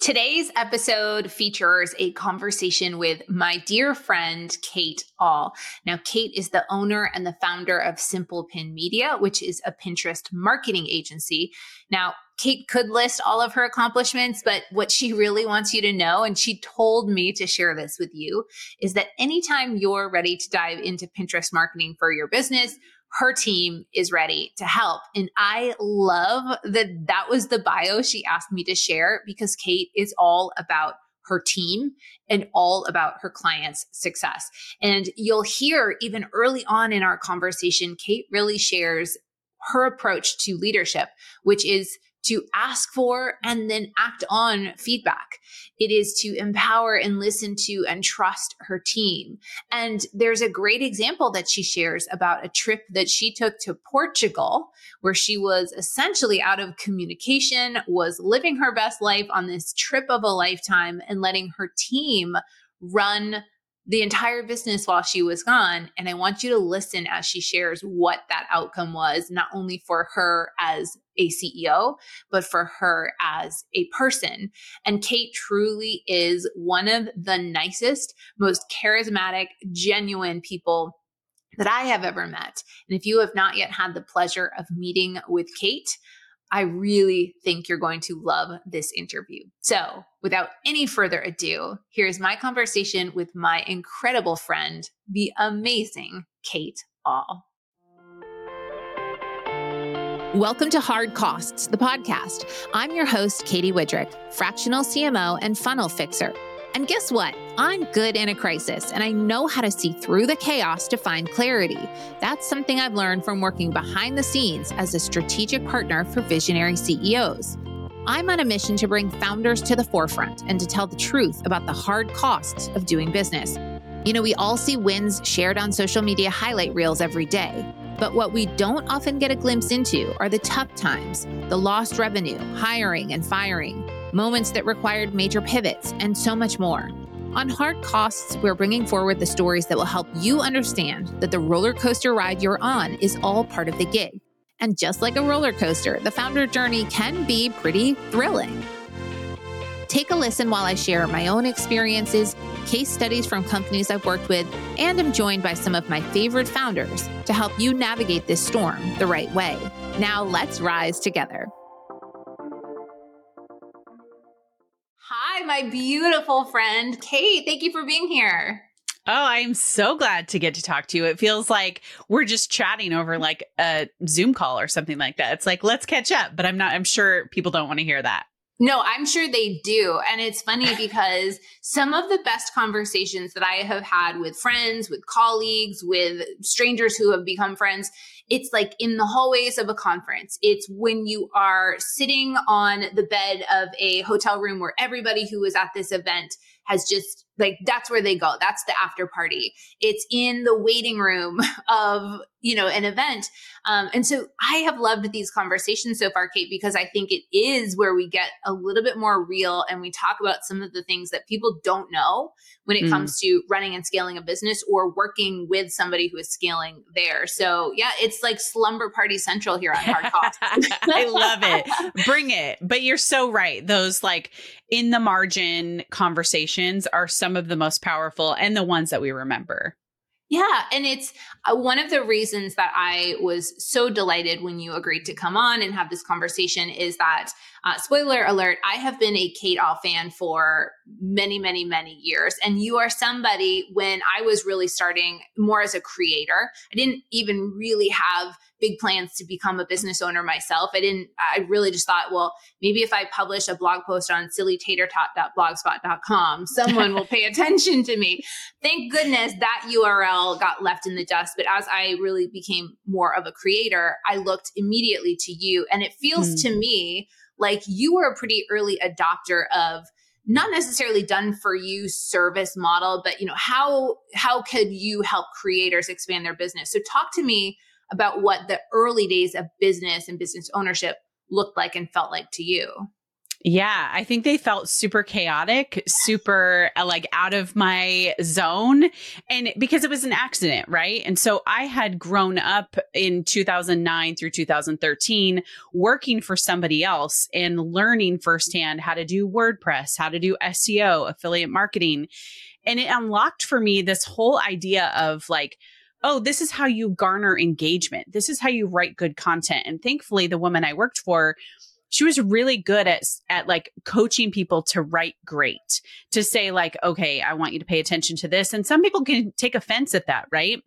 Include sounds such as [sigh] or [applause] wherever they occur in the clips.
Today's episode features a conversation with my dear friend, Kate Ahl. Now, Kate is the owner and the founder of Simple Pin Media, which is a Pinterest marketing agency. Now, Kate could list all of her accomplishments, but what she really wants you to know, and she told me to share this with you, is that anytime you're ready to dive into Pinterest marketing for your business, her team is ready to help. And I love that that was the bio she asked me to share because Kate is all about her team and all about her clients' success. And you'll hear even early on in our conversation, Kate really shares her approach to leadership, which is to ask for and then act on feedback. It is to empower and listen to and trust her team. And there's a great example that she shares about a trip that she took to Portugal, where she was essentially out of communication, was living her best life on this trip of a lifetime and letting her team run the entire business while she was gone. And I want you to listen as she shares what that outcome was, not only for her as a CEO, but for her as a person. And Kate truly is one of the nicest, most charismatic, genuine people that I have ever met. And if you have not yet had the pleasure of meeting with Kate, I really think you're going to love this interview. So, without any further ado, here's my conversation with my incredible friend, the amazing Kate Ahl. Welcome to Hard Costs, the podcast. I'm your host, Katy Widrick, fractional CMO and funnel fixer. And guess what? I'm good in a crisis and I know how to see through the chaos to find clarity. That's something I've learned from working behind the scenes as a strategic partner for visionary CEOs. I'm on a mission to bring founders to the forefront and to tell the truth about the hard costs of doing business. You know, we all see wins shared on social media highlight reels every day. But what we don't often get a glimpse into are the tough times, the lost revenue, hiring and firing, moments that required major pivots, and so much more. On Hard Costs, we're bringing forward the stories that will help you understand that the roller coaster ride you're on is all part of the gig. And just like a roller coaster, the founder journey can be pretty thrilling. Take a listen while I share my own experiences, case studies from companies I've worked with, and am joined by some of my favorite founders to help you navigate this storm the right way. Now, let's rise together. My beautiful friend, Kate. Thank you for being here. Oh, I'm so glad to get to talk to you. It feels like we're just chatting over like a Zoom call or something like that. It's like, let's catch up, but I'm not, I'm sure people don't want to hear that. No, I'm sure they do. And it's funny [laughs] because some of the best conversations that I have had with friends, with colleagues, with strangers who have become friends it's like in the hallways of a conference. It's when you are sitting on the bed of a hotel room where everybody who was at this event has just like that's where they go. That's the after party. It's in the waiting room [laughs] of you know an event. Um, and so i have loved these conversations so far kate because i think it is where we get a little bit more real and we talk about some of the things that people don't know when it mm. comes to running and scaling a business or working with somebody who is scaling there. So yeah it's like slumber party central here on hard costs [laughs] i love it. Bring it. But you're so right. Those like in the margin conversations are some of the most powerful and the ones that we remember yeah. And it's uh, one of the reasons that I was so delighted when you agreed to come on and have this conversation is that, uh, spoiler alert, I have been a Kate Ahl fan for many, many, many years. And you are somebody when I was really starting more as a creator, I didn't even really have big plans to become a business owner myself. I didn't, I really just thought, well, maybe if I publish a blog post on sillytatertot.blogspot.com, [laughs] someone will pay attention to me. Thank goodness that URL got left in the dust. But as I really became more of a creator, I looked immediately to you. And it feels mm. to me like you were a pretty early adopter of not necessarily done for you service model but you know how how could you help creators expand their business so talk to me about what the early days of business and business ownership looked like and felt like to you? Yeah, I think they felt super chaotic, super uh, like out of my zone. And because it was an accident, right? And so I had grown up in 2009 through 2013 working for somebody else and learning firsthand how to do WordPress, how to do SEO, affiliate marketing. And it unlocked for me this whole idea of like, oh, this is how you garner engagement. This is how you write good content. And thankfully, the woman I worked for, she was really good at at like coaching people to write great to say like okay i want you to pay attention to this and some people can take offense at that right?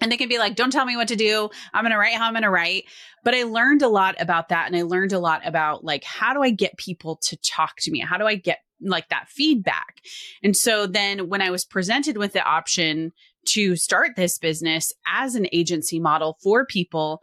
And they can be like don't tell me what to do. I'm going to write how i'm going to write. But i learned a lot about that and i learned a lot about like how do i get people to talk to me? How do i get like that feedback? And so then when i was presented with the option to start this business as an agency model for people,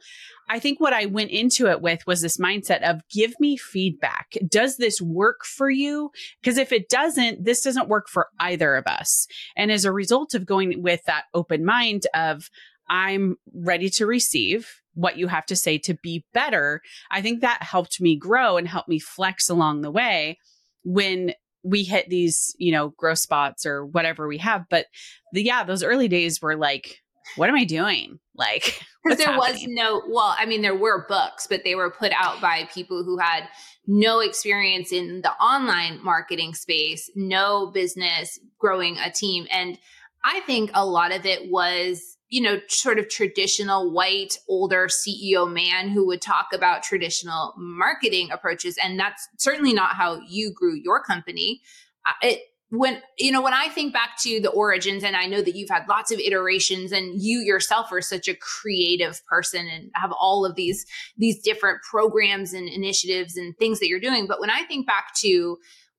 I think what I went into it with was this mindset of give me feedback. Does this work for you? Because if it doesn't, this doesn't work for either of us. And as a result of going with that open mind of, I'm ready to receive what you have to say to be better, I think that helped me grow and helped me flex along the way when we hit these, you know, growth spots or whatever we have. But the, yeah, those early days were like, what am I doing? Like, [laughs] because there happening? was no, well, I mean, there were books, but they were put out by people who had no experience in the online marketing space, no business growing a team. And I think a lot of it was you know, sort of traditional white, older CEO man who would talk about traditional marketing approaches. And that's certainly not how you grew your company. Uh, it, when you know when i think back to the origins and i know that you've had lots of iterations and you yourself are such a creative person and have all of these these different programs and initiatives and things that you're doing but when i think back to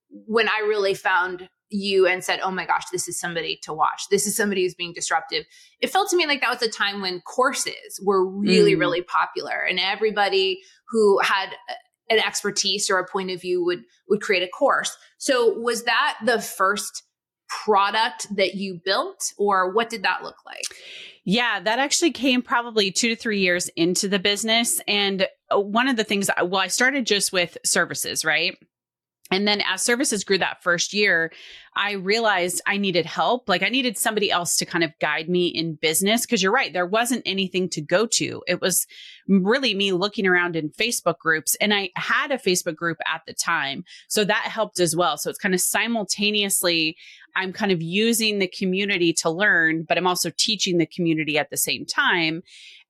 when i really found you and said, Oh my gosh, this is somebody to watch. This is somebody who's being disruptive. It felt to me like that was a time when courses were really, mm. really popular and everybody who had an expertise or a point of view would would create a course. So was that the first product that you built or what did that look like? Yeah, that actually came probably two to three years into the business. And uh, one of the things, well, I started just with services, right? And then as services grew that first year, I realized I needed help. Like I needed somebody else to kind of guide me in business. Cause you're right. There wasn't anything to go to. It was really me looking around in Facebook groups and I had a Facebook group at the time. So that helped as well. So it's kind of simultaneously, I'm kind of using the community to learn, but I'm also teaching the community at the same time.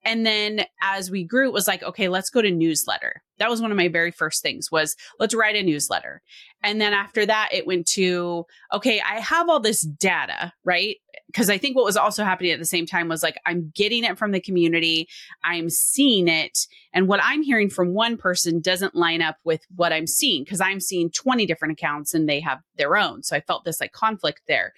And then as we grew, it was like, okay, let's go to newsletter. That was one of my very first things was let's write a newsletter. And then after that, it went to, okay, I have all this data, right? Because I think what was also happening at the same time was like, I'm getting it from the community, I'm seeing it. And what I'm hearing from one person doesn't line up with what I'm seeing because I'm seeing 20 different accounts and they have their own. So I felt this like conflict there.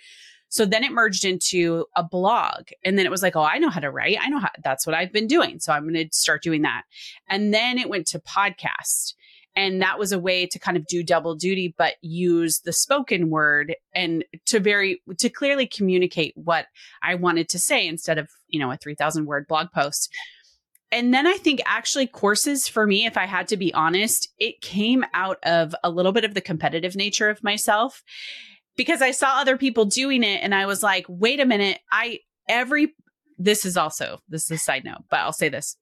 So then it merged into a blog. And then it was like, oh, I know how to write. I know how that's what I've been doing. So I'm going to start doing that. And then it went to podcast. And that was a way to kind of do double duty, but use the spoken word and to very, to clearly communicate what I wanted to say instead of, you know, a 3000 word blog post. And then I think actually courses for me, if I had to be honest, it came out of a little bit of the competitive nature of myself because I saw other people doing it and I was like, wait a minute, I every this is also this is a side note, but I'll say this.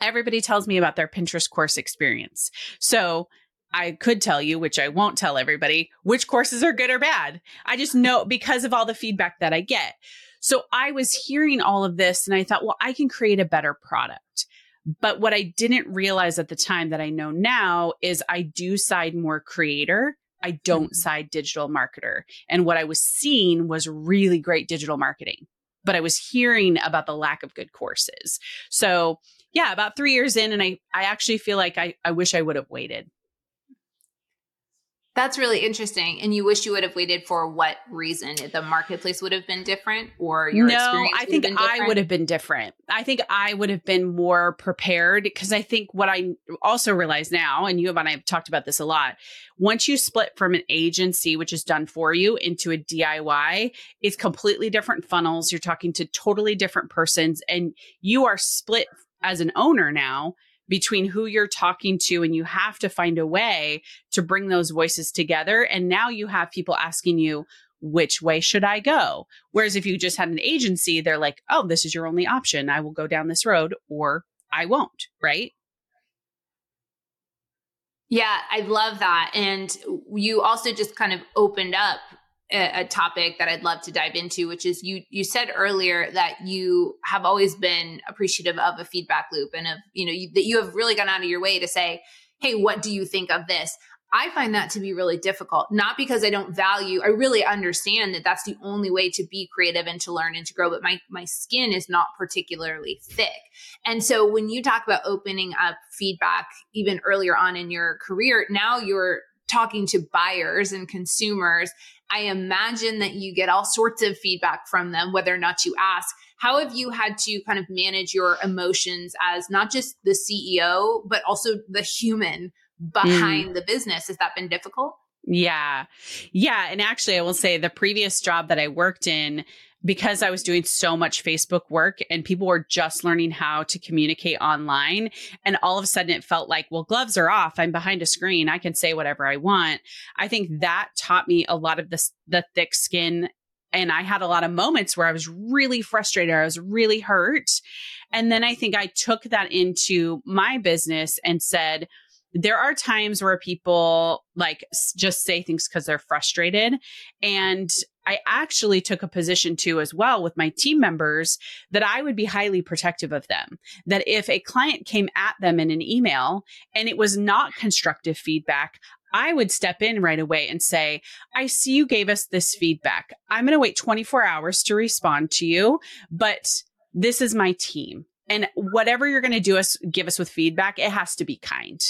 Everybody tells me about their Pinterest course experience. So I could tell you, which I won't tell everybody, which courses are good or bad. I just know because of all the feedback that I get. So I was hearing all of this and I thought, well, I can create a better product. But what I didn't realize at the time that I know now is I do side more creator I don't mm-hmm. side digital marketer. And what I was seeing was really great digital marketing, but I was hearing about the lack of good courses. So, yeah, about three years in, and I, I actually feel like I, I wish I would have waited. That's really interesting. And you wish you would have waited for what reason? The marketplace would have been different or your No, I think I would have been different. I think I would have been more prepared because I think what I also realize now, and you and I have talked about this a lot, once you split from an agency, which is done for you, into a DIY, it's completely different funnels. You're talking to totally different persons and you are split as an owner now between who you're talking to and you have to find a way to bring those voices together and now you have people asking you which way should I go? Whereas if you just had an agency, they're like, oh, this is your only option. I will go down this road or I won't, right? Yeah, I love that. And you also just kind of opened up a, topic that I'd love to dive into, which is you you said earlier that you have always been appreciative of a feedback loop and of, you know, you, that you have really gone out of your way to say, hey, what do you think of this? I find that to be really difficult, not because I don't value, I really understand that that's the only way to be creative and to learn and to grow, but my, my skin is not particularly thick. And so when you talk about opening up feedback even earlier on in your career, now you're talking to buyers and consumers. I imagine that you get all sorts of feedback from them, whether or not you ask. How have you had to kind of manage your emotions as not just the CEO, but also the human behind mm. the business. Has that been difficult? Yeah. Yeah. And actually, I will say the previous job that I worked in, because I was doing so much Facebook work and people were just learning how to communicate online. And all of a sudden it felt like, well, gloves are off. I'm behind a screen. I can say whatever I want. I think that taught me a lot of this, the thick skin. And I had a lot of moments where I was really frustrated. I was really hurt. And then I think I took that into my business and said, there are times where people like just say things because they're frustrated. And I actually took a position too, as well, with my team members that I would be highly protective of them. That if a client came at them in an email and it was not constructive feedback, I would step in right away and say, I see you gave us this feedback. I'm going to wait 24 hours to respond to you, but this is my team. And whatever you're going to do us, give us with feedback, it has to be kind.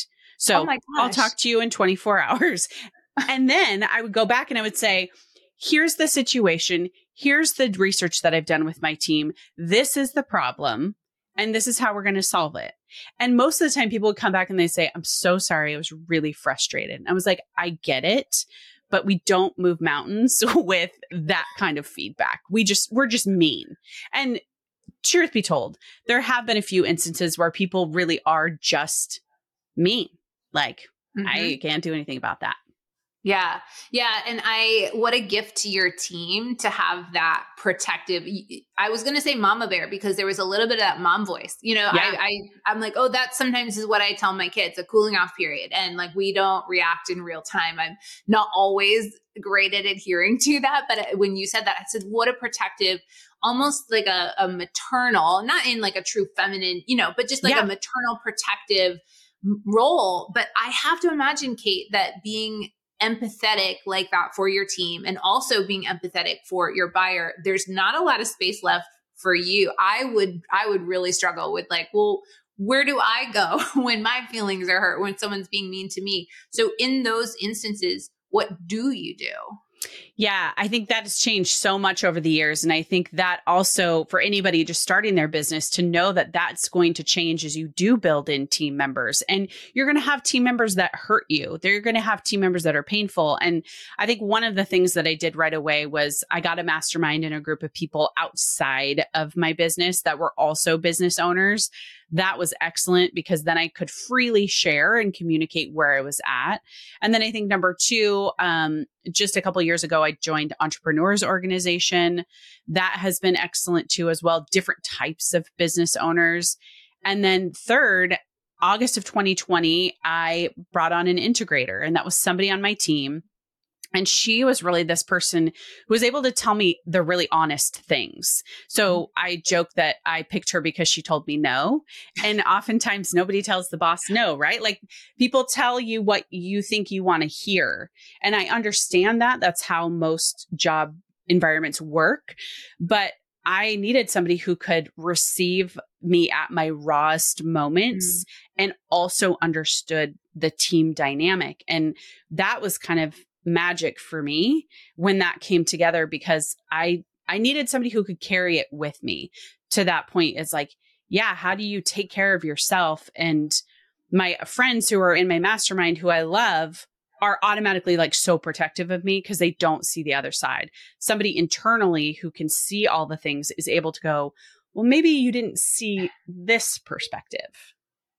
So oh I'll talk to you in 24 [laughs] hours. and then I would go back and I would say, here's the situation. Here's the research that I've done with my team. This is the problem. And this is how we're going to solve it. And most of the time, people would come back and they say, I'm so sorry. I was really frustrated. And I was like, I get it, but we don't move mountains [laughs] with that kind of feedback. We just, we're just mean. And truth be told, there have been a few instances where people really are just mean. Like, mm-hmm. I can't do anything about that. Yeah. Yeah. And I, what a gift to your team to have that protective. I was going to say mama bear because there was a little bit of that mom voice. You know, yeah. I, I, I'm like, oh, that sometimes is what I tell my kids a cooling off period. And like, we don't react in real time. I'm not always great at adhering to that. But uh, when you said that, I said, what a protective, almost like a, a maternal, not in like a true feminine, you know, but just like yeah. a maternal protective role. But I have to imagine, Kate, that being empathetic like that for your team and also being empathetic for your buyer, there's not a lot of space left for you. I would I would really struggle with like, well, where do I go [laughs] when my feelings are hurt, when someone's being mean to me? So in those instances, what do you do? Yeah, I think that has changed so much over the years. And I think that also for anybody just starting their business to know that that's going to change as you do build in team members. And you're going to have team members that hurt you. They're going to have team members that are painful. And I think one of the things that I did right away was I got a mastermind in a group of people outside of my business that were also business owners that was excellent because then I could freely share and communicate where I was at. And then I think number two, um, just a couple years ago, I joined Entrepreneurs Organization. That has been excellent too, as well. Different types of business owners. And then third, August of 2020, I brought on an integrator, and that was somebody on my team and she was really this person who was able to tell me the really honest things. So mm-hmm. I joke that I picked her because she told me no. And oftentimes nobody tells the boss no, right? Like people tell you what you think you want to hear. And I understand that. That's how most job environments work. But I needed somebody who could receive me at my rawest moments mm. and also understood the team dynamic. And that was kind of magic for me when that came together because I I needed somebody who could carry it with me to that point. It's like, yeah, how do you take care of yourself? And my friends who are in my mastermind who I love are automatically like so protective of me because they don't see the other side. Somebody internally who can see all the things is able to go, well, maybe you didn't see this perspective.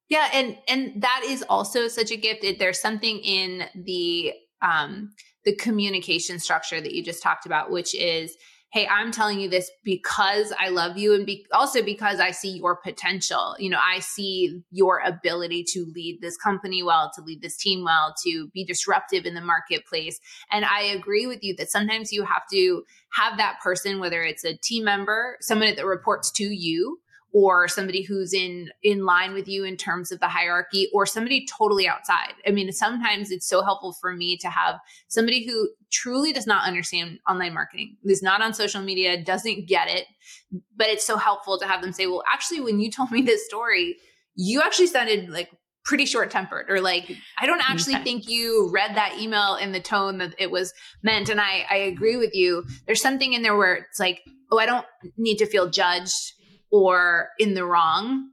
Yeah, and and that is also such a gift. It, there's something in the um the communication structure that you just talked about, which is hey, I'm telling you this because I love you and be- also because I see your potential. You know, I see your ability to lead this company well, to lead this team well, to be disruptive in the marketplace. And I agree with you that sometimes you have to have that person, whether it's a team member, someone that reports to you, or somebody who's in in line with you in terms of the hierarchy or somebody totally outside i mean sometimes it's so helpful for me to have somebody who truly does not understand online marketing who's not on social media doesn't get it but it's so helpful to have them say well actually when you told me this story you actually sounded like pretty short tempered or like i don't actually okay. think you read that email in the tone that it was meant and i i agree with you there's something in there where it's like oh i don't need to feel judged or in the wrong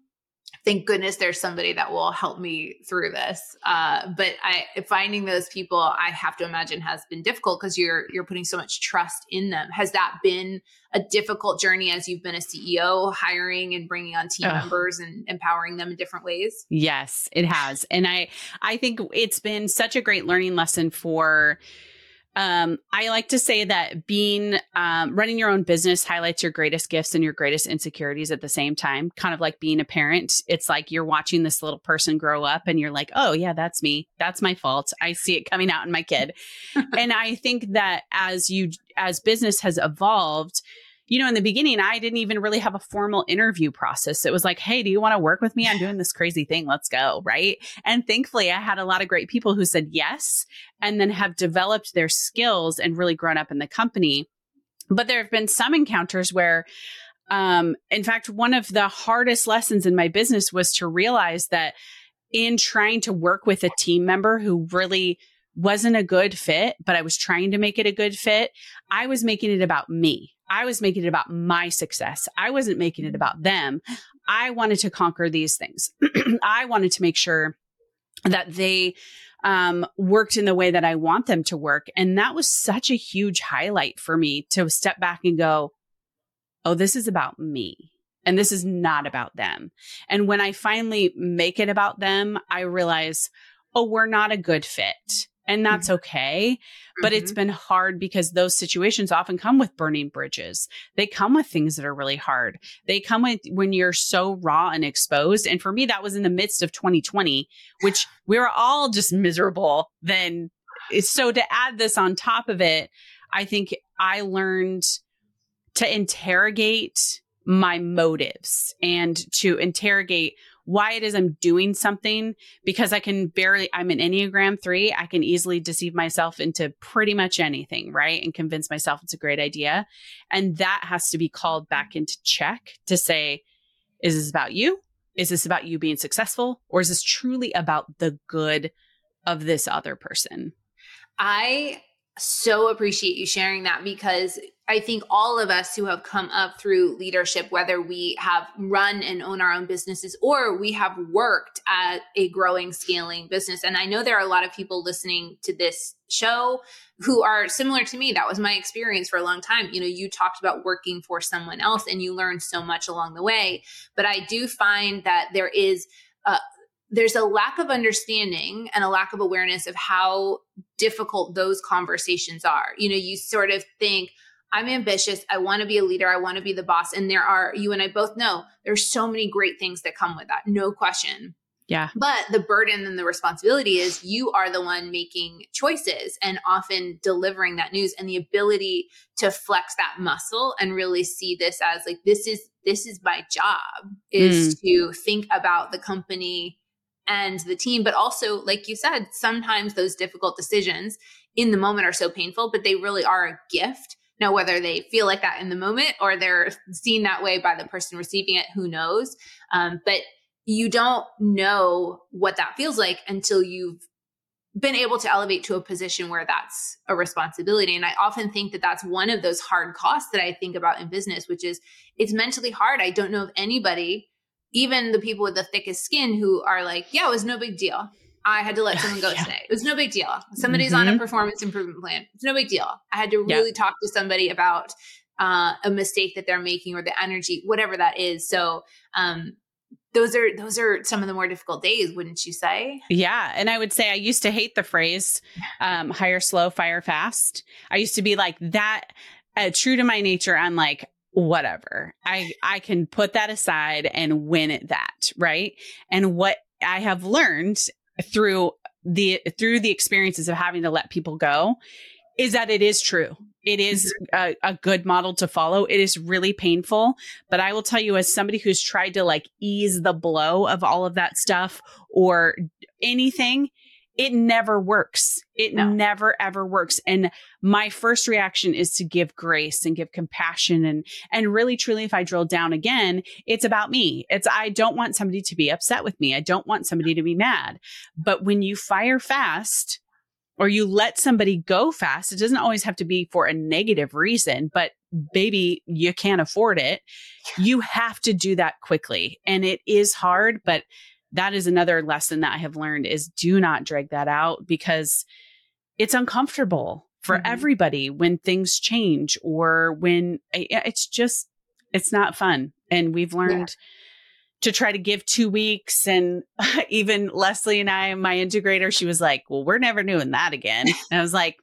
thank goodness there's somebody that will help me through this. Uh, but i finding those people i have to imagine has been difficult because you're you're putting so much trust in them. Has that been a difficult journey as you've been a ceo hiring and bringing on team members and empowering them in different ways? Yes it has. And i i think it's been such a great learning lesson for um, I like to say that being um, running your own business highlights your greatest gifts and your greatest insecurities at the same time. Kind of like being a parent. It's like you're watching this little person grow up, and you're like, "Oh yeah, that's me. That's my fault. I see it coming out in my kid." [laughs] and I think that as you as business has evolved, you know, in the beginning, I didn't even really have a formal interview process. It was like, hey, do you want to work with me? I'm doing this crazy thing. Let's go. Right. And thankfully, I had a lot of great people who said yes and then have developed their skills and really grown up in the company. But there have been some encounters where, um, in fact, one of the hardest lessons in my business was to realize that in trying to work with a team member who really wasn't a good fit, but I was trying to make it a good fit, I was making it about me. I was making it about my success. I wasn't making it about them. I wanted to conquer these things. [clears throat] I wanted to make sure that they um, worked in the way that I want them to work. And that was such a huge highlight for me to step back and go, oh, this is about me. And this is not about them. And when I finally make it about them, I realize, oh, we're not a good fit and that's mm-hmm. okay. But mm-hmm. it's been hard because those situations often come with burning bridges. They come with things that are really hard. They come with when you're so raw and exposed. And for me, that was in the midst of 2020, which we [sighs] were all just miserable then. So to add this on top of it, I think I learned to interrogate my motives and to interrogate why it is I'm doing something because I can barely, I'm an Enneagram three. I can easily deceive myself into pretty much anything, right? And convince myself it's a great idea. And that has to be called back into check to say, is this about you? Is this about you being successful? Or is this truly about the good of this other person? I so appreciate you sharing that because I think all of us who have come up through leadership, whether we have run and own our own businesses or we have worked at a growing, scaling business. And I know there are a lot of people listening to this show who are similar to me. That was my experience for a long time. You know, you talked about working for someone else and you learned so much along the way. But I do find that there is, uh, there's a lack of understanding and a lack of awareness of how difficult those conversations are. You know, you sort of think, I'm ambitious. I want to be a leader. I want to be the boss. And there are, you and I both know, there's so many great things that come with that. No question. Yeah. But the burden and the responsibility is you are the one making choices and often delivering that news and the ability to flex that muscle and really see this as like this is this is my job is mm. to think about the company and the team but also like you said sometimes those difficult decisions in the moment are so painful but they really are a gift now, whether they feel like that in the moment or they're seen that way by the person receiving it, who knows? Um, but you don't know what that feels like until you've been able to elevate to a position where that's a responsibility. And I often think that that's one of those hard costs that I think about in business, which is it's mentally hard. I don't know of anybody, even the people with the thickest skin, who are like, yeah, it was no big deal. I had to let [laughs] someone go yeah. today. It was no big deal. Somebody's mm-hmm. on a mm-hmm. performance improvement plan. It's no big deal. I had to really yeah. talk to somebody about uh, a mistake that they're making or the energy, whatever that is. So, um, those are those are some of the more difficult days wouldn't you say yeah and i would say i used to hate the phrase um, hire slow fire fast i used to be like that uh, true to my nature i'm like whatever i i can put that aside and win at that right and what i have learned through the through the experiences of having to let people go is that it is true. It is mm-hmm. a, a, good model to follow. It is really painful, but I will tell you, as somebody who's tried to like ease the blow of all of that stuff or anything, it never works. It no. never ever works. And my first reaction is to give grace and give compassion and and really truly if I drill down again, it's about me. It's I don't want somebody to be upset with me. I don't want somebody to be mad. But when you fire fast, or you let somebody go fast, it doesn't always have to be for a negative reason, but baby, you can't afford it. You have to do that quickly. And it is hard, but that is another lesson that I have learned is do not drag that out because it's uncomfortable for mm-hmm. everybody when things change or when it's just it's not fun. And we've learned yeah to try to give two weeks. And [laughs] even Leslie and I, my integrator, she was like, well, we're never doing that again. And I was like,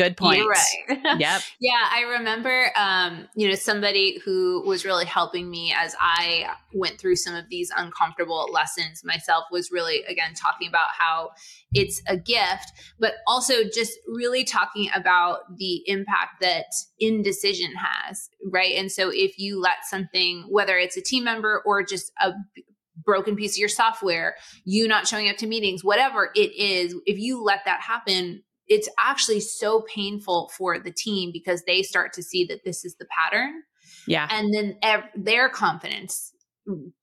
Good point. You're right. [laughs] yep. yeah, I remember, um, you know, somebody who was really helping me as I went through some of these uncomfortable lessons myself was really, again, talking about how it's a gift, but also just really talking about the impact that indecision has, right? And so if you let something, whether it's a team member or just a broken piece of your software, you not showing up to meetings, whatever it is, if you let that happen, it's actually so painful for the team because they start to see that this is the pattern. Yeah. And then ev- their confidence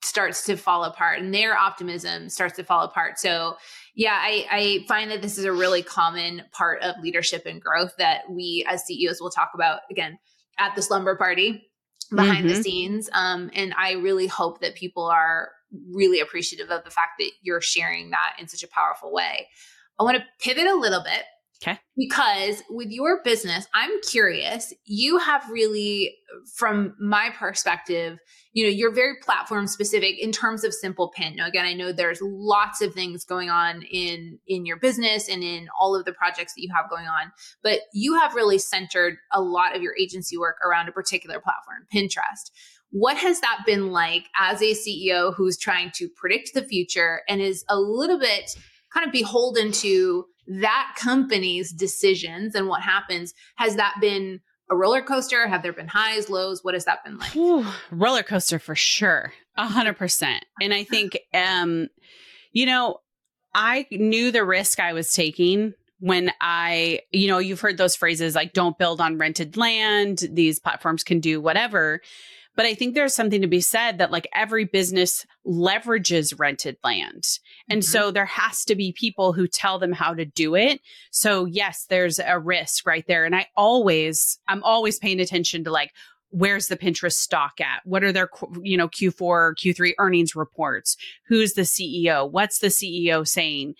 starts to fall apart and their optimism starts to fall apart. So, yeah, I, I find that this is a really common part of leadership and growth that we as CEOs will talk about again at the slumber party behind mm-hmm. the scenes. Um, and I really hope that people are really appreciative of the fact that you're sharing that in such a powerful way. I want to pivot a little bit Okay. Because with your business, I'm curious, you have really, from my perspective, you know, you're very platform specific in terms of simple pin. Now, again, I know there's lots of things going on in in your business and in all of the projects that you have going on, but you have really centered a lot of your agency work around a particular platform, Pinterest. What has that been like as a CEO who's trying to predict the future and is a little bit kind of beholden to that company's decisions and what happens. Has that been a roller coaster? Have there been highs, lows? What has that been like? Ooh, roller coaster for sure. A hundred percent. And I think, um, you know, I knew the risk I was taking when I, you know, you've heard those phrases like don't build on rented land. These platforms can do whatever. But I think there's something to be said that like every business leverages rented land. And mm-hmm. so there has to be people who tell them how to do it. So yes, there's a risk right there. And I always, I'm always paying attention to like, where's the Pinterest stock at? What are their, you know, Q4 or Q3 earnings reports? Who's the CEO? What's the CEO saying?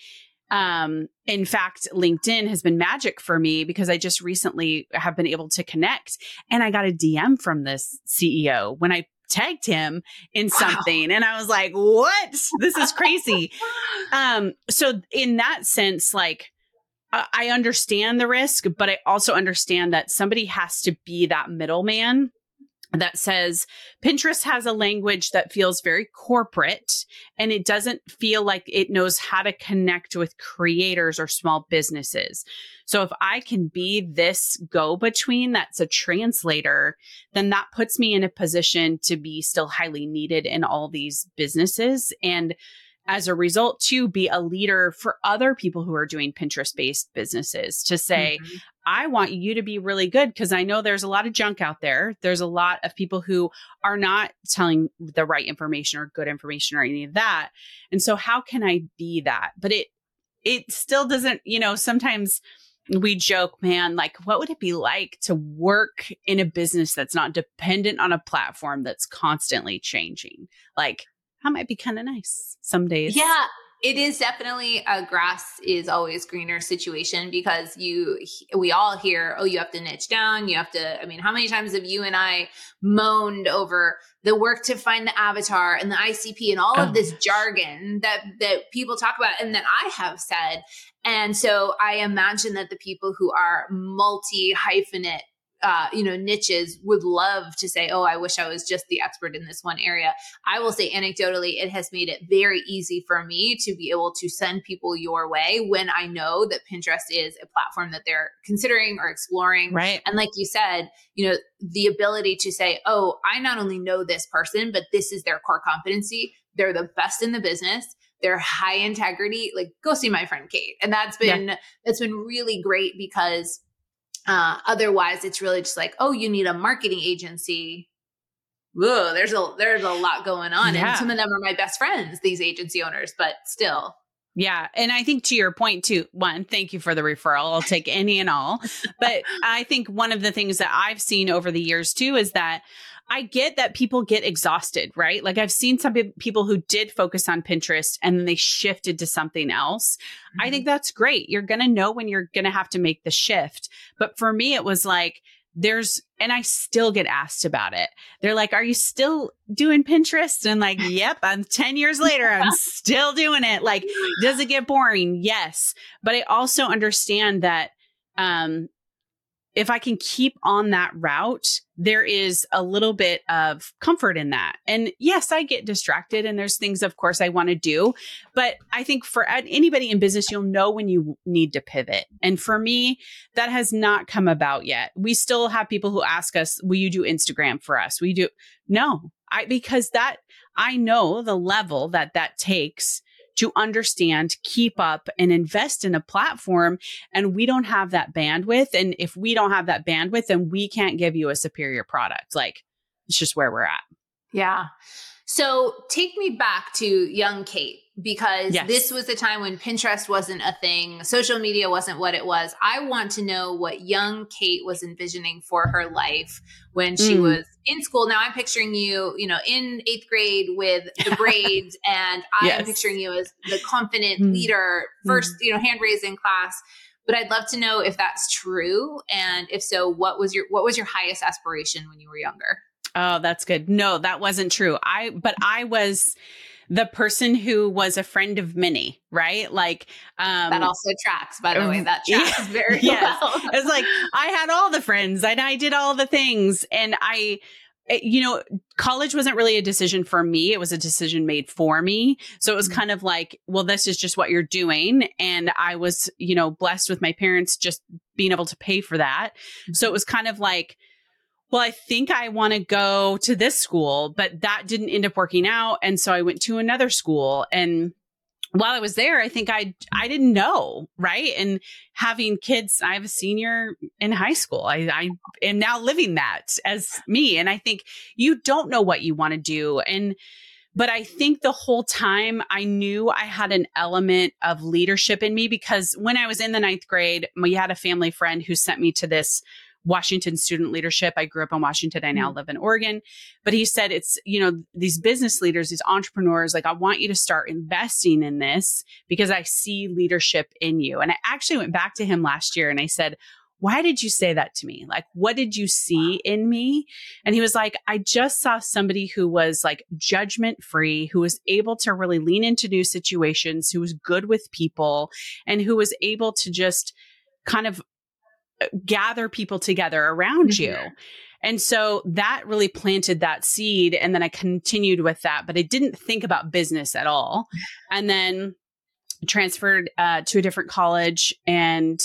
Um, in fact, LinkedIn has been magic for me because I just recently have been able to connect and I got a DM from this CEO when I tagged him in something wow. and I was like, what? This is crazy. [laughs] um, so in that sense, like, I understand the risk, but I also understand that somebody has to be that middleman that says Pinterest has a language that feels very corporate and it doesn't feel like it knows how to connect with creators or small businesses. So if I can be this go between that's a translator, then that puts me in a position to be still highly needed in all these businesses. And as a result to be a leader for other people who are doing Pinterest based businesses to say, mm-hmm. I want you to be really good because I know there's a lot of junk out there. There's a lot of people who are not telling the right information or good information or any of that. And so how can I be that? But it it still doesn't, you know, sometimes we joke, man, like what would it be like to work in a business that's not dependent on a platform that's constantly changing? Like that might be kind of nice some days. Yeah. it is definitely a grass is always greener situation because you we all hear oh you have to niche down you have to i mean how many times have you and i moaned over the work to find the avatar and the icp and all oh. of this jargon that that people talk about and that i have said and so i imagine that the people who are multi hyphenate uh, you know, niches would love to say, oh, I wish I was just the expert in this one area. I will say anecdotally, it has made it very easy for me to be able to send people your way when I know that Pinterest is a platform that they're considering or exploring. Right. And like you said, you know, the ability to say, oh, I not only know this person, but this is their core competency. They're the best in the business they're high integrity like go see my friend kate and that's been yeah. that's been really great because uh, otherwise, it's really just like, oh, you need a marketing agency. Whoa, there's a there's a lot going on, yeah. and some of them are my best friends. These agency owners, but still, yeah. And I think to your point, too, one, thank you for the referral. I'll take any and all. But I think one of the things that I've seen over the years, too, is that I get that people get exhausted, right? Like I've seen some people who did focus on Pinterest and then they shifted to something else. Mm-hmm. I think that's great. You're going to know when you're going to have to make the shift. But for me, it was like, there's, and I still get asked about it. They're like, Are you still doing Pinterest? And like, [laughs] Yep, I'm 10 years later, I'm [laughs] still doing it. Like, does it get boring? Yes. But I also understand that, um, if I can keep on that route, there is a little bit of comfort in that. And yes, I get distracted and there's things, of course, I want to do. But I think for anybody in business, you'll know when you need to pivot. And for me, that has not come about yet. We still have people who ask us, Will you do Instagram for us? We do. No, I, because that I know the level that that takes to understand, keep up, and invest in a platform. And we don't have that bandwidth. And if we don't have that bandwidth, then we can't give you a superior product. Like it's just where we're at. Yeah. So take me back to young Kate because yes. this was the time when Pinterest wasn't a thing, social media wasn't what it was. I want to know what young Kate was envisioning for her life when she mm. was in school. Now I'm picturing you, you know, in eighth grade with the [laughs] braids, and I yes. picturing you as the confident mm. leader, first, mm. you know, hand raised in class. But I'd love to know if that's true, and if so, what was your what was your highest aspiration when you were younger? Oh, that's good. No, that wasn't true. I but I was the person who was a friend of many, right? Like um that also tracks, by the way. That [laughs] tracks yeah, very [laughs] yes. well. it was like I had all the friends and I did all the things and I eh, you know, college wasn't really a decision for me. It was a decision made for me. So it was mm-hmm. kind of like, well, this is just what you're doing. And I was, you know, blessed with my parents just being able to pay for that. Mm-hmm. So it was kind of like, well, I think I want to go to this school, but that didn't end up working out. And so I went to another school. And while I was there, I think I I didn't know, right? And having kids, I have a senior in high school. I, I am now living that as me. And I think you don't know what you want to do. And but I think the whole time I knew I had an element of leadership in me because when I was in the ninth grade, we had a family friend who sent me to this Washington student leadership. I grew up in Washington. I now mm. live in Oregon. But he said it's, you know, these business leaders, these entrepreneurs, like, I want you to start investing in this because I see leadership in you. And I actually went back to him last year and I said, why did you say that to me? Like, what did you see in me? And he was like, I just saw somebody who was like judgment free, who was able to really lean into new situations, who was good with people, and who was able to just kind of gather people together around mm-hmm. you. And so that really planted that seed. And then I continued with that, but I didn't think about business at all. [laughs] And then transferred uh, to a different college and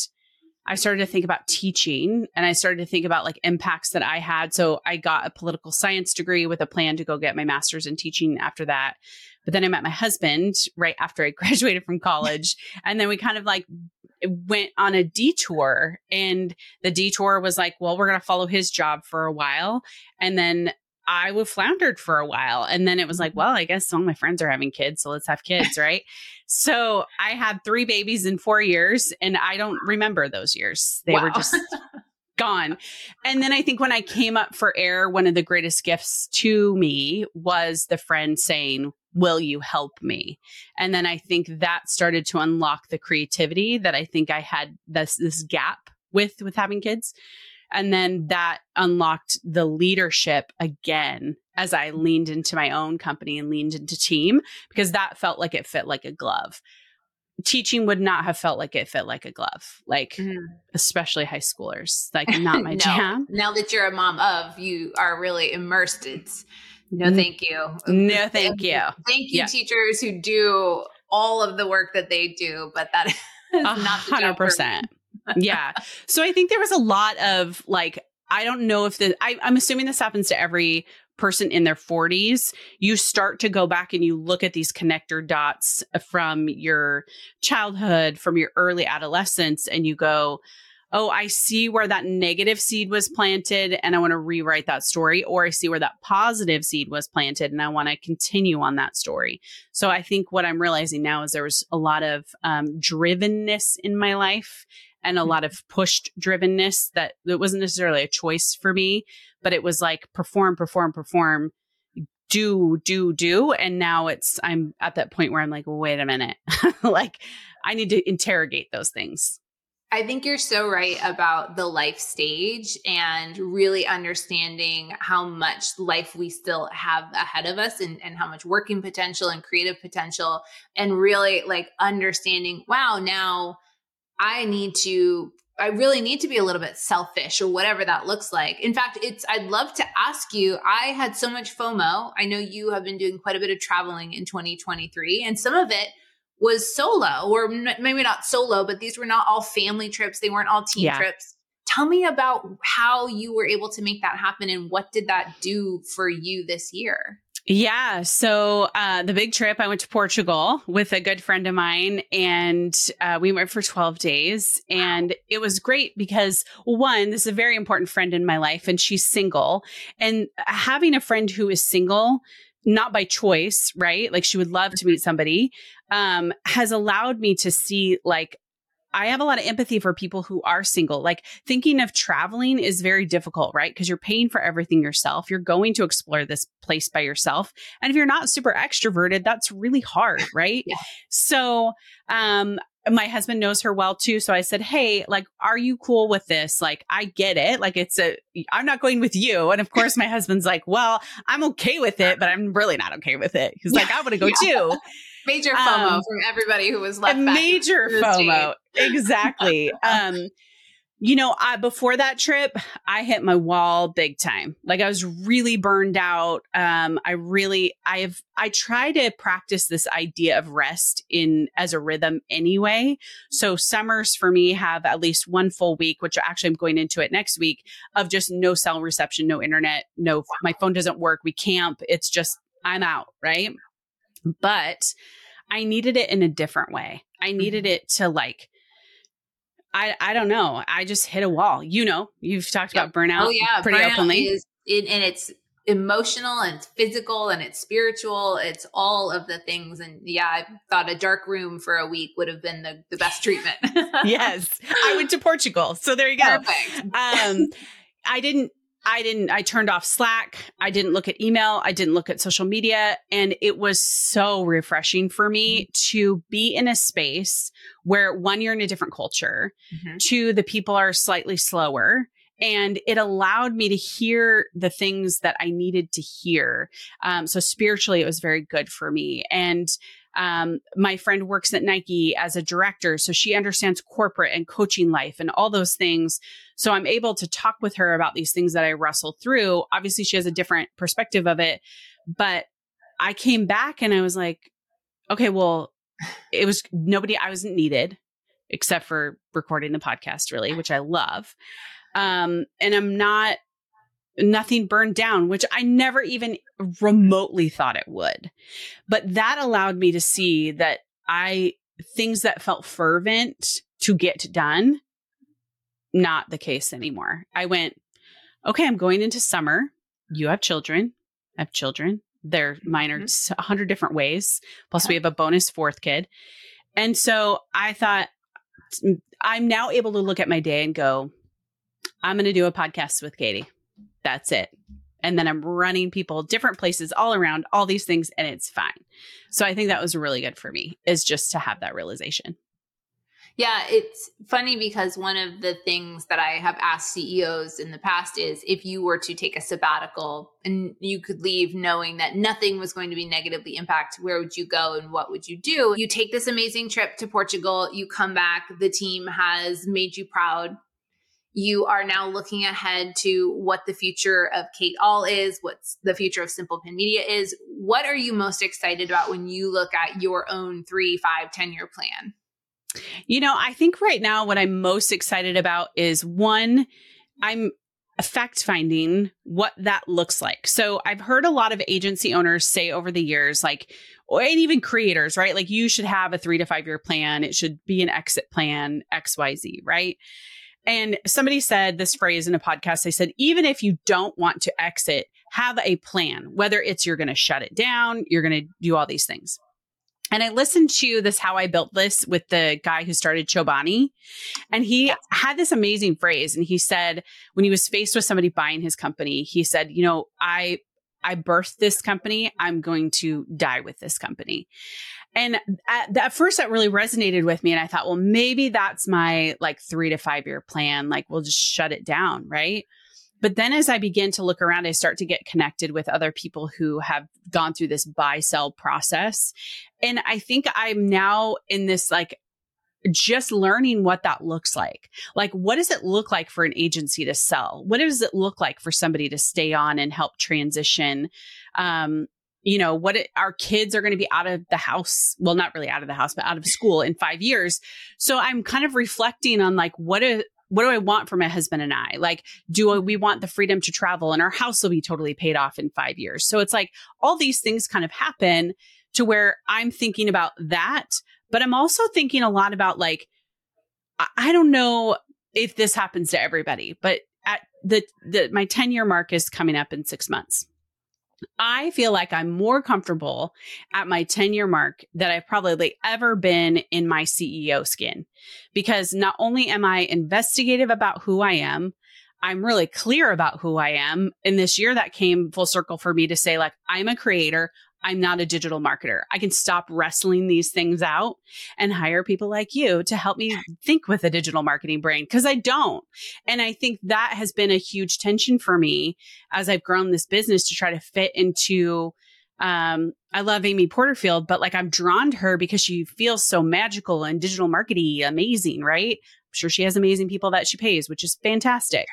I started to think about teaching and I started to think about like impacts that I had. So I got a political science degree with a plan to go get my master's in teaching after that. But then I met my husband right after I [laughs] graduated from college. and then we kind of like went on a detour and the detour was like, well, we're going to follow his job for a while. And then I would floundered for a while. And then it was like, mm-hmm. well, I guess all my friends are having kids. So let's have kids. [laughs] Right. so I had three babies in four years and I don't remember those years. They wow. were just [laughs] gone. And then I think when I came up for air, one of the greatest gifts to me was the friend saying, will you help me and then i think that started to unlock the creativity that i think i had this this gap with with having kids and then that unlocked the leadership again as i leaned into my own company and leaned into team because that felt like it fit like a glove teaching would not have felt like it fit like a glove like mm. especially high schoolers like [laughs] not my no. jam now that you're a mom of you are really immersed it's no, thank you. No, thank you. Thank you, yeah. teachers who do all of the work that they do, but that [laughs] is not hundred percent. yeah. So I think there was a lot of like, I don't know if the, I, I'm assuming this happens to every person in their 40s, you start to go back and you look at these connector dots uh, from your childhood, from your early adolescence, and you go, oh, I see where that negative seed was planted and I want to rewrite that story, or I see where that positive seed was planted and I want to continue on that story. So I think what I'm realizing now is there was a lot of um, drivenness in my life and a lot of pushed drivenness that it wasn't necessarily a choice for me, but it was like perform, perform, perform do do do and now it's i'm at that point where i'm like wait a minute. [laughs] Like i need to interrogate those things I think you're so right about the life stage and really understanding how much life we still have ahead of us and, and how much working potential and creative potential, and really like understanding, wow, now I need to I really need to be a little bit selfish or whatever that looks like. In fact, it's I'd love to ask you. I had so much FOMO. I know you have been doing quite a bit of traveling in 2023 and some of it was solo, or maybe not solo, but these were not all family trips. They weren't all team yeah. trips. Tell me about how you were able to make that happen and what did that do for you this year? Yeah. So uh, the big trip, I went to Portugal with a good friend of mine, and uh, we went for 12 days. And it was great because, one, this is a very important friend in my life, and she's single. And having a friend who is single not by choice, right? Like she would love to meet somebody, um, has allowed me to see like I have a lot of empathy for people who are single. Like thinking of traveling is very difficult, right? Because you're paying for everything yourself. You're going to explore this place by yourself. And if you're not super extroverted, that's really hard, [laughs] right? yeah. So, um, my husband knows her well too. So I said, Hey, like, are you cool with this? Like, I get it. Like, it's a, I'm not going with you. And of course, my husband's like, Well, I'm okay with it, but I'm really not okay with it. He's [laughs] like, I want to go yeah. too. Major FOMO um, from everybody who was left. Major FOMO. Exactly. [laughs] um, you know, I, before that trip, I hit my wall big time. Like I was really burned out. Um, I really, I've, I try to practice this idea of rest in as a rhythm anyway. So summers for me have at least one full week, which actually I'm going into it next week of just no cell reception, no internet, no, my phone doesn't work. We camp. It's just, I'm out. Right. But I needed it in a different way. I needed mm-hmm. it to like, I I don't know. I just hit a wall. You know, you've talked yep. about burnout. Oh yeah, pretty burnout openly. Is, it, and it's emotional and it's physical and it's spiritual. It's all of the things. And yeah, I thought a dark room for a week would have been the, the best treatment. [laughs] yes, I went to Portugal, so there you go. Perfect. Um, I didn't I didn't, I turned off Slack. I didn't look at email. I didn't look at social media. And it was so refreshing for me mm-hmm. to be in a space where one, you're in a different culture, mm-hmm. two, the people are slightly slower. And it allowed me to hear the things that I needed to hear. Um, so spiritually, it was very good for me. And um, my friend works at Nike as a director, so she understands corporate and coaching life and all those things. So I'm able to talk with her about these things that I wrestle through. Obviously, she has a different perspective of it, but I came back and I was like, okay, well, it was nobody, I wasn't needed except for recording the podcast, really, which I love. Um, and I'm not nothing burned down, which I never even remotely thought it would. But that allowed me to see that I, things that felt fervent to get done, not the case anymore. I went, okay, I'm going into summer. You have children. I have children. They're mine are mm-hmm. a hundred different ways. Plus, we have a bonus fourth kid. And so I thought, I'm now able to look at my day and go, I'm going to do a podcast with Katy that's it. and then I'm running people different places all around, all these things, and it's fine. So I think that was really good for me, is just to have that realization. Yeah, it's funny because one of the things that I have asked CEOs in the past is if you were to take a sabbatical and you could leave knowing that nothing was going to be negatively impacted, where would you go and what would you do? You take this amazing trip to Portugal, you come back, the team has made you proud. You are now looking ahead to what the future of Kate Ahl is, what's the future of Simple Pin Media is. What are you most excited about when you look at your own three, five, 10 year plan? You know, I think right now what I'm most excited about is one, I'm fact finding what that looks like. So I've heard a lot of agency owners say over the years, like, and even creators, right? Like you should have a three to five year plan. It should be an exit plan, XYZ, right? And somebody said this phrase in a podcast. They said, even if you don't want to exit, have a plan, whether it's you're going to shut it down, you're going to do all these things. And I listened to this How I Built This with the guy who started Chobani. And he had this amazing phrase. And he said, when he was faced with somebody buying his company, he said, you know, I I birthed this company. I'm going to die with this company. And at, at, first that really resonated with me. And I thought, well, maybe that's my like three to five year plan. Like we'll just shut it down. Right. But then as I begin to look around, I start to get connected with other people who have gone through this buy sell process. And I think I'm now in this like just learning what that looks like. Like, what does it look like for an agency to sell? What does it look like for somebody to stay on and help transition? Um, you know, what it, our kids are going to be out of the house. Well, not really out of the house, but out of school in five years. So I'm kind of reflecting on like, what is, what do I want for my husband and I? Like, do we want the freedom to travel and our house will be totally paid off in five years? So it's like all these things kind of happen to where I'm thinking about that. But I'm also thinking a lot about like, I don't know if this happens to everybody, but at the, the my 10 year mark is coming up in six months. I feel like I'm more comfortable at my 10 year mark that I've probably ever been in my CEO skin because not only am I investigative about who I am, I'm really clear about who I am. In this year, that came full circle for me to say, like, I'm a creator. I'm not a digital marketer. I can stop wrestling these things out and hire people like you to help me think with a digital marketing brain because I don't. And I think that has been a huge tension for me as I've grown this business to try to fit into um, I love Amy Porterfield, but like I'm drawn to her because she feels so magical and digital marketing amazing, right? I'm sure she has amazing people that she pays, which is fantastic.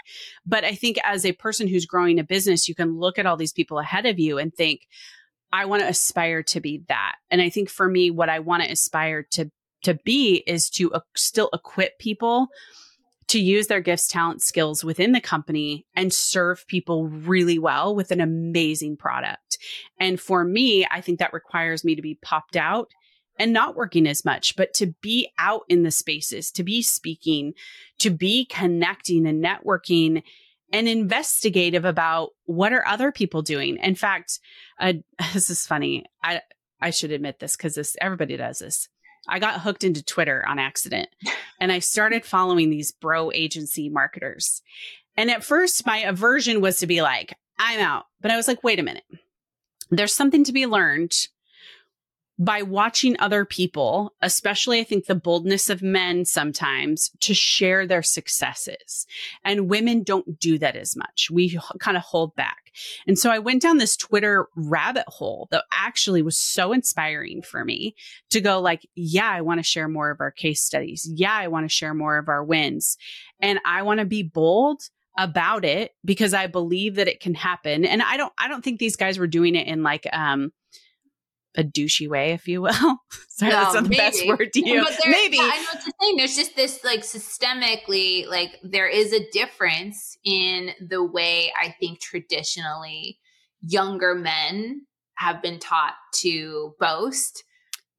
But I think as a person who's growing a business, you can look at all these people ahead of you and think, I want to aspire to be that. And I think for me, what I want to aspire to to be is to uh, still equip people to use their gifts, talent, skills within the company and serve people really well with an amazing product. And for me, I think that requires me to be popped out and not working as much, but to be out in the spaces, to be speaking, to be connecting and networking and investigative about what are other people doing. In fact, uh, [laughs] this is funny. I I should admit this because this everybody does this. I got hooked into Twitter on accident, [laughs] and I started following these bro agency marketers. And at first, my aversion was to be like, "I'm out," but I was like, "Wait a minute." There's something to be learned by watching other people, especially I think the boldness of men sometimes to share their successes. And women don't do that as much. We kind of hold back. And so I went down this Twitter rabbit hole that actually was so inspiring for me to go like, yeah, I want to share more of our case studies. Yeah, I want to share more of our wins. And I want to be bold about it because I believe that it can happen. And I don't I don't think these guys were doing it in like um a douchey way, if you will. [laughs] Sorry, no, that's not the best word to use. maybe. Yeah, I know what you're saying. There's just this like systemically, like there is a difference in the way I think traditionally younger men have been taught to boast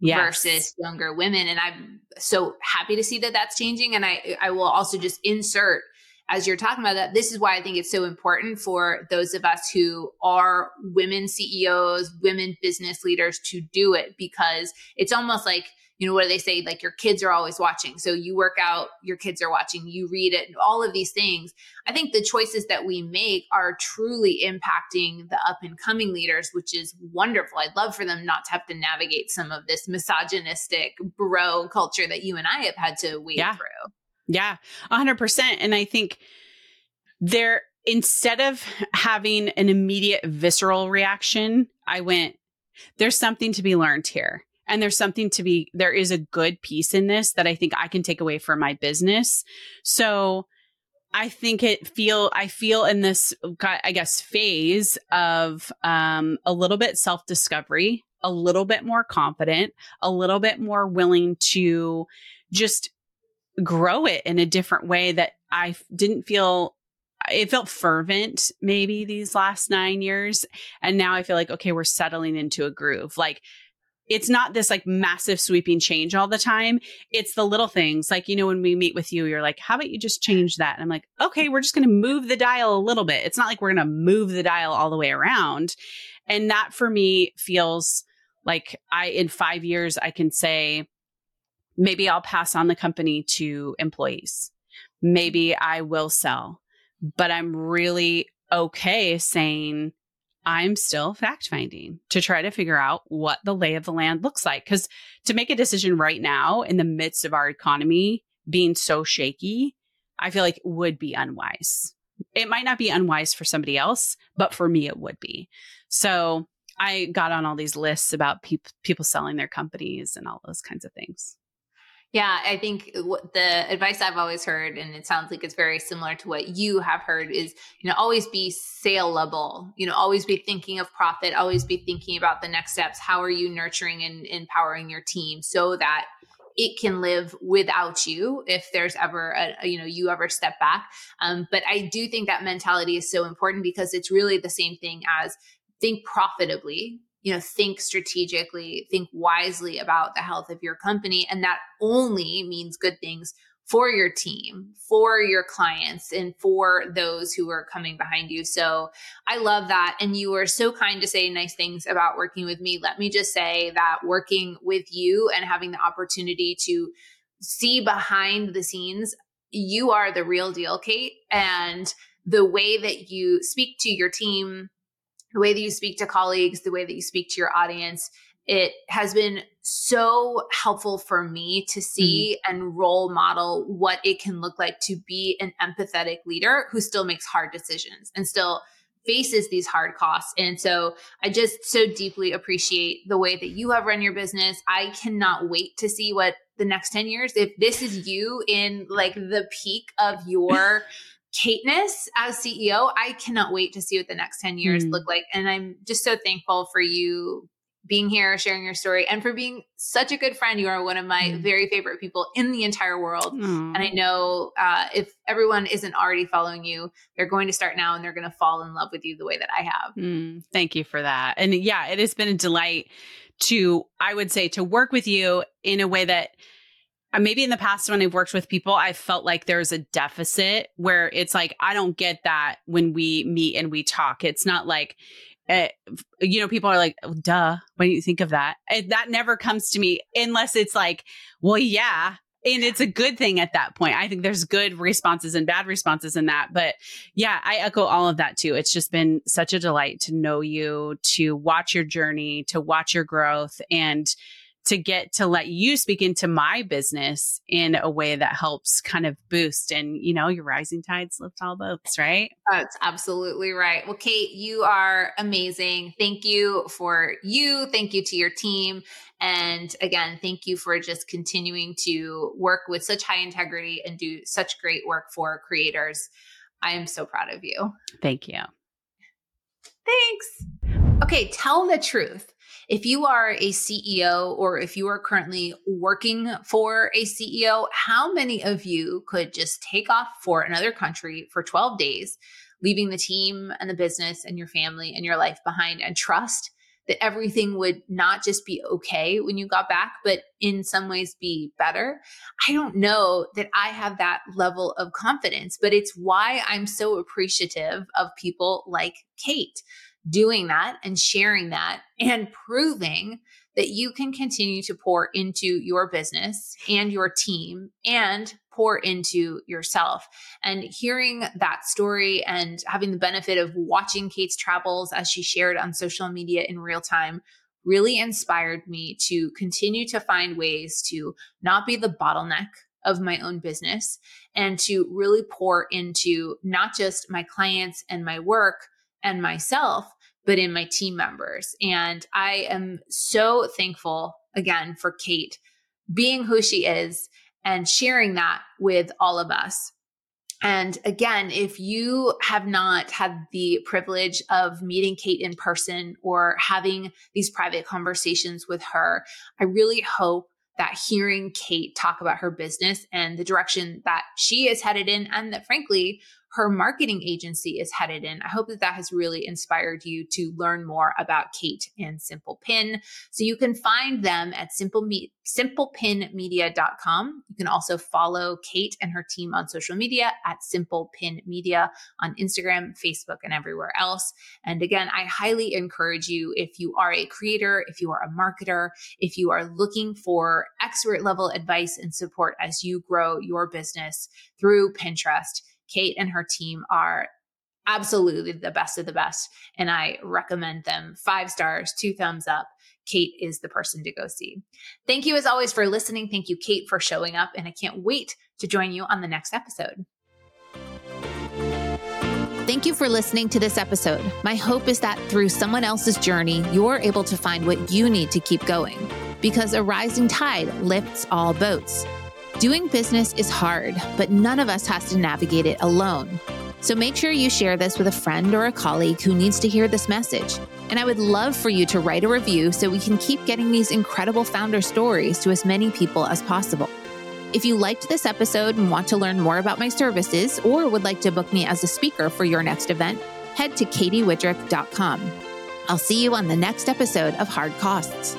yes. versus younger women. And I'm so happy to see that that's changing. And I, I will also just insert as you're talking about that, this is why I think it's so important for those of us who are women CEOs, women business leaders to do it because it's almost like you know what do they say? Like your kids are always watching. So you work out your kids are watching you read it all of these things. I think the choices that we make are truly impacting the up and coming leaders which is wonderful. I'd love for them not to have to navigate some of this misogynistic bro culture that you and i have had to wade yeah. through yeah 100% and i think there instead of having an immediate visceral reaction, I went, there's something to be learned here. And there's something to be, there is a good piece in this that I think I can take away for my business. So I think it feel, I feel in this, I guess, phase of um, a little bit self discovery, a little bit more confident, a little bit more willing to just grow it in a different way that I didn't feel it felt fervent maybe these last nine years. And now I feel like, okay, we're settling into a groove. Like, it's not this like massive sweeping change all the time. It's the little things. Like, you know, when we meet with you, you're like, how about you just change that? And I'm like, okay, we're just going to move the dial a little bit. It's not like we're going to move the dial all the way around. And that for me feels like I, in five years, I can say, maybe I'll pass on the company to employees. Maybe I will sell but I'm really okay saying I'm still fact finding to try to figure out what the lay of the land looks like. Because to make a decision right now in the midst of our economy being so shaky, I feel like would be unwise. It might not be unwise for somebody else, but for me, it would be. So I got on all these lists about pe- people selling their companies and all those kinds of things. Yeah, I think the advice I've always heard, and it sounds like it's very similar to what you have heard, is you know always be saleable. You know, always be thinking of profit. Always be thinking about the next steps. How are you nurturing and empowering your team so that it can live without you if there's ever a, you know you ever step back um, but i do think that mentality is so important because it's really the same thing as think profitably you know think strategically think wisely about the health of your company and that only means good things for your team for your clients and for those who are coming behind you. So i love that and you were so kind to say nice things about working with me. Let me just say that working with you and having the opportunity to see behind the scenes you are the real deal kate and the way that you speak to your team the way that you speak to colleagues, the way that you speak to your audience, it has been so helpful for me to see mm-hmm. and role model what it can look like to be an empathetic leader who still makes hard decisions and still faces these hard costs. And so I just so deeply appreciate the way that you have run your business. I cannot wait to see what the next 10 years, if this is you in like the peak of your [laughs] Kateness as CEO, I cannot wait to see what the next 10 years mm. look like. And I'm just so thankful for you being here, sharing your story, and for being such a good friend. You are one of my mm. very favorite people in the entire world. Mm. And I know uh, if everyone isn't already following you, they're going to start now and they're going to fall in love with you the way that I have. Mm. Thank you for that. And yeah, it has been a delight to, I would say, to work with you in a way that maybe in the past when I've worked with people, I felt like there's a deficit where it's like, I don't get that when we meet and we talk. It's not like, uh, you know, people are like, oh, duh, when you think of that, that never comes to me unless it's like, well, yeah. And it's a good thing at that point. I think there's good responses and bad responses in that. But yeah, I echo all of that too. It's just been such a delight to know you, to watch your journey, to watch your growth. And to get to let you speak into my business in a way that helps kind of boost and you know your rising tides lift all boats right? That's absolutely right. Well kate you are amazing. Thank you for you. Thank you to your team. And again thank you for just continuing to work with such high integrity and do such great work for creators. I am so proud of you. Thank you. Thanks okay tell the truth if you are a CEO or if you are currently working for a CEO, how many of you could just take off for another country for 12 days, leaving the team and the business and your family and your life behind and trust that everything would not just be okay when you got back, but in some ways be better. I don't know that I have that level of confidence, but it's why I'm so appreciative of people like Kate doing that and sharing that and proving that you can continue to pour into your business and your team and pour into yourself. And hearing that story and having the benefit of watching Kate's travels as she shared on social media in real time really inspired me to continue to find ways to not be the bottleneck of my own business and to really pour into not just my clients and my work and myself, but in my team members. And I am so thankful again for Kate being who she is and sharing that with all of us. And again, if you have not had the privilege of meeting Kate in person or having these private conversations with her, I really hope that hearing Kate talk about her business and the direction that she is headed in, and that frankly, her marketing agency is headed in. I hope that that has really inspired you to learn more about Kate and Simple Pin. So you can find them at simple me- simplepinmedia.com. You can also follow Kate and her team on social media at Simple Pin Media on Instagram, Facebook, and everywhere else. And again, I highly encourage you if you are a creator, if you are a marketer, if you are looking for expert level advice and support as you grow your business through Pinterest Kate and her team are absolutely the best of the best. And I recommend them five stars, two thumbs up. Kate is the person to go see. Thank you as always for listening. Thank you, Kate, for showing up. And I can't wait to join you on the next episode. Thank you for listening to this episode. My hope is that through someone else's journey, you're able to find what you need to keep going because a rising tide lifts all boats. Doing business is hard, but none of us has to navigate it alone. So make sure you share this with a friend or a colleague who needs to hear this message. And I would love for you to write a review so we can keep getting these incredible founder stories to as many people as possible. If you liked this episode and want to learn more about my services or would like to book me as a speaker for your next event, head to katywidrick.com. I'll see you on the next episode of Hard Costs.